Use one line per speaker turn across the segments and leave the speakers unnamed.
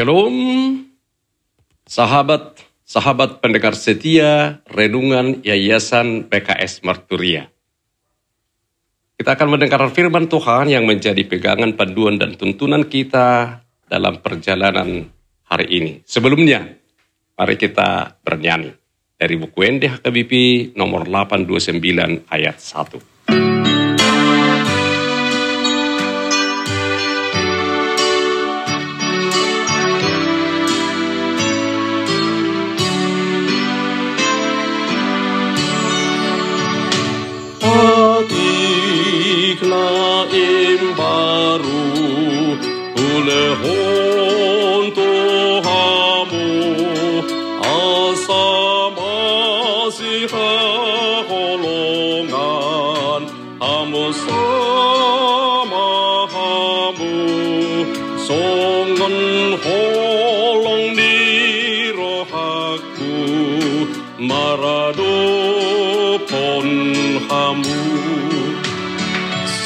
Shalom, sahabat, sahabat pendengar setia Renungan Yayasan PKS Marturia. Kita akan mendengar firman Tuhan yang menjadi pegangan panduan dan tuntunan kita dalam perjalanan hari ini. Sebelumnya, mari kita bernyanyi dari buku NDHKBP nomor 829 ayat 1.
im baru ule honto hamu asama si holongan hamu sama hamu songon holong di rohaku maradona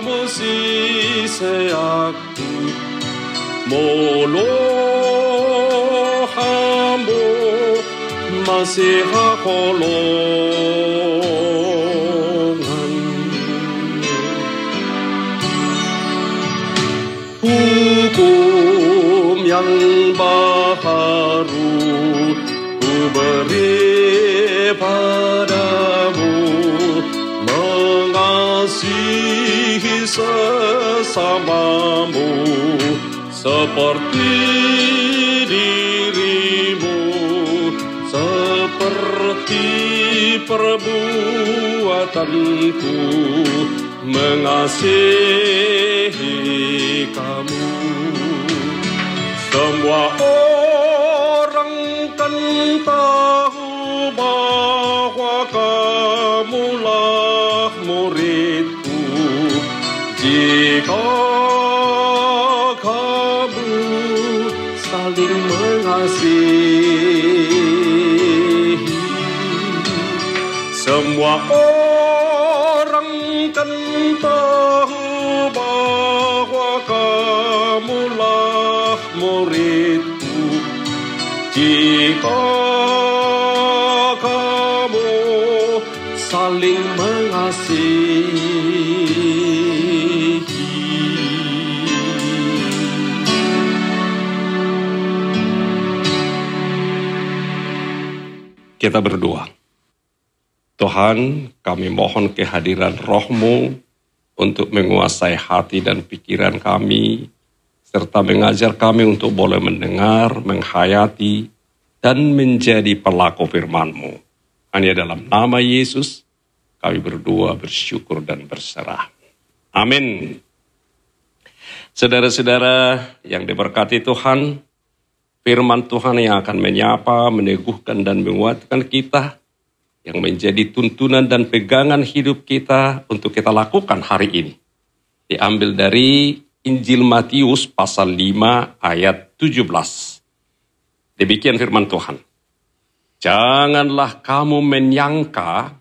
hamu si seaku molo hambo masih hakolongan hukum yang baharu ku beri padamu mengasihi sesamamu seperti dirimu seperti perbuatanku mengasihi kamu. Semua orang kan tahu bahwa kamulah muridku jika kamu saling mengasihi semua orang kan tahu bahwa kamulah muridku jika kamu saling mengasihi
Kita berdoa. Tuhan, kami mohon kehadiran rohmu untuk menguasai hati dan pikiran kami, serta mengajar kami untuk boleh mendengar, menghayati, dan menjadi pelaku firman-Mu. Hanya dalam nama Yesus, kami berdoa, bersyukur, dan berserah. Amin. Saudara-saudara yang diberkati Tuhan, firman Tuhan yang akan menyapa, meneguhkan, dan menguatkan kita, yang menjadi tuntunan dan pegangan hidup kita untuk kita lakukan hari ini. Diambil dari Injil Matius pasal 5 ayat 17. Demikian firman Tuhan. Janganlah kamu menyangka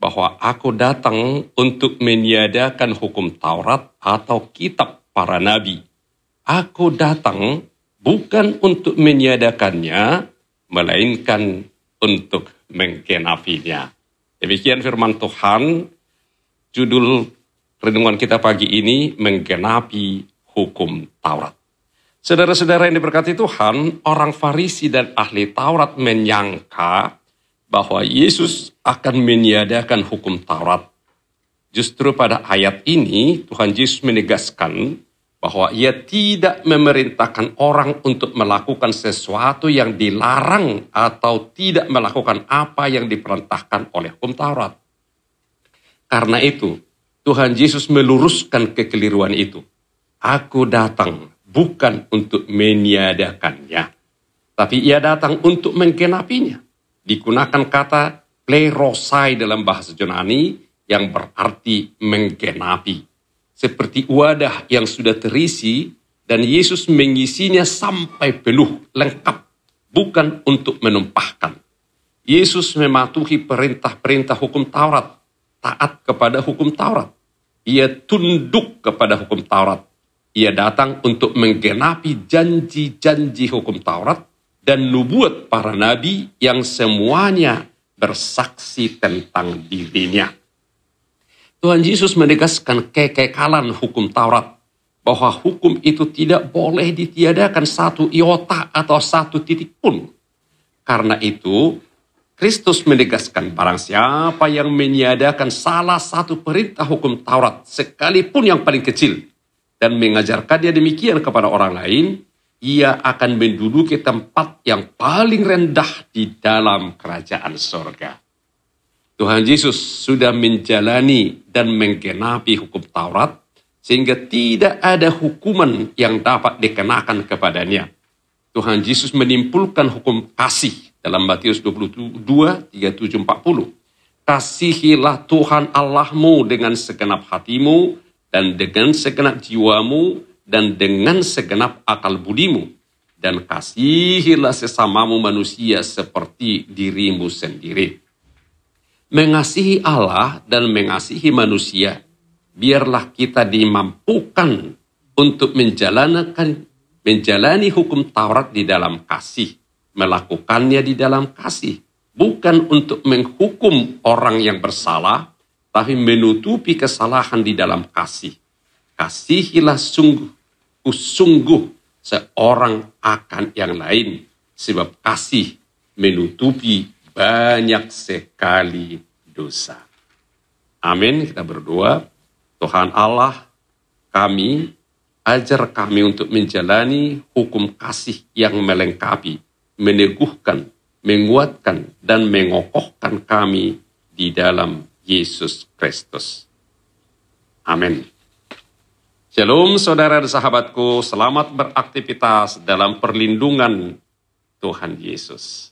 bahwa aku datang untuk meniadakan hukum Taurat atau kitab para nabi. Aku datang bukan untuk meniadakannya, melainkan untuk menggenapinya. Demikian firman Tuhan, judul renungan kita pagi ini menggenapi hukum Taurat. Saudara-saudara yang diberkati Tuhan, orang Farisi dan ahli Taurat menyangka bahwa Yesus akan meniadakan hukum Taurat. Justru pada ayat ini Tuhan Yesus menegaskan bahwa ia tidak memerintahkan orang untuk melakukan sesuatu yang dilarang atau tidak melakukan apa yang diperintahkan oleh hukum Taurat. Karena itu, Tuhan Yesus meluruskan kekeliruan itu. Aku datang bukan untuk meniadakannya, tapi ia datang untuk menggenapinya. Digunakan kata plerosai dalam bahasa Yunani yang berarti menggenapi. Seperti wadah yang sudah terisi dan Yesus mengisinya sampai penuh, lengkap, bukan untuk menumpahkan. Yesus mematuhi perintah-perintah hukum Taurat, taat kepada hukum Taurat. Ia tunduk kepada hukum Taurat. Ia datang untuk menggenapi janji-janji hukum Taurat dan nubuat para nabi yang semuanya bersaksi tentang dirinya. Tuhan Yesus menegaskan kekekalan hukum Taurat bahwa hukum itu tidak boleh ditiadakan satu iota atau satu titik pun. Karena itu, Kristus menegaskan barang siapa yang meniadakan salah satu perintah hukum Taurat sekalipun yang paling kecil dan mengajarkannya demikian kepada orang lain, ia akan menduduki tempat yang paling rendah di dalam kerajaan sorga. Tuhan Yesus sudah menjalani dan menggenapi hukum Taurat sehingga tidak ada hukuman yang dapat dikenakan kepadanya. Tuhan Yesus menimpulkan hukum kasih dalam Matius 22, 37, 40. Kasihilah Tuhan Allahmu dengan segenap hatimu dan dengan segenap jiwamu dan dengan segenap akal budimu. Dan kasihilah sesamamu manusia seperti dirimu sendiri. Mengasihi Allah dan mengasihi manusia biarlah kita dimampukan untuk menjalankan menjalani hukum Taurat di dalam kasih, melakukannya di dalam kasih, bukan untuk menghukum orang yang bersalah, tapi menutupi kesalahan di dalam kasih. Kasihilah sungguh, sungguh seorang akan yang lain, sebab kasih menutupi banyak sekali dosa. Amin. Kita berdoa. Tuhan Allah, kami ajar kami untuk menjalani hukum kasih yang melengkapi, meneguhkan, menguatkan, dan mengokohkan kami di dalam Yesus Kristus. Amin. Shalom saudara dan sahabatku, selamat beraktivitas dalam perlindungan Tuhan Yesus.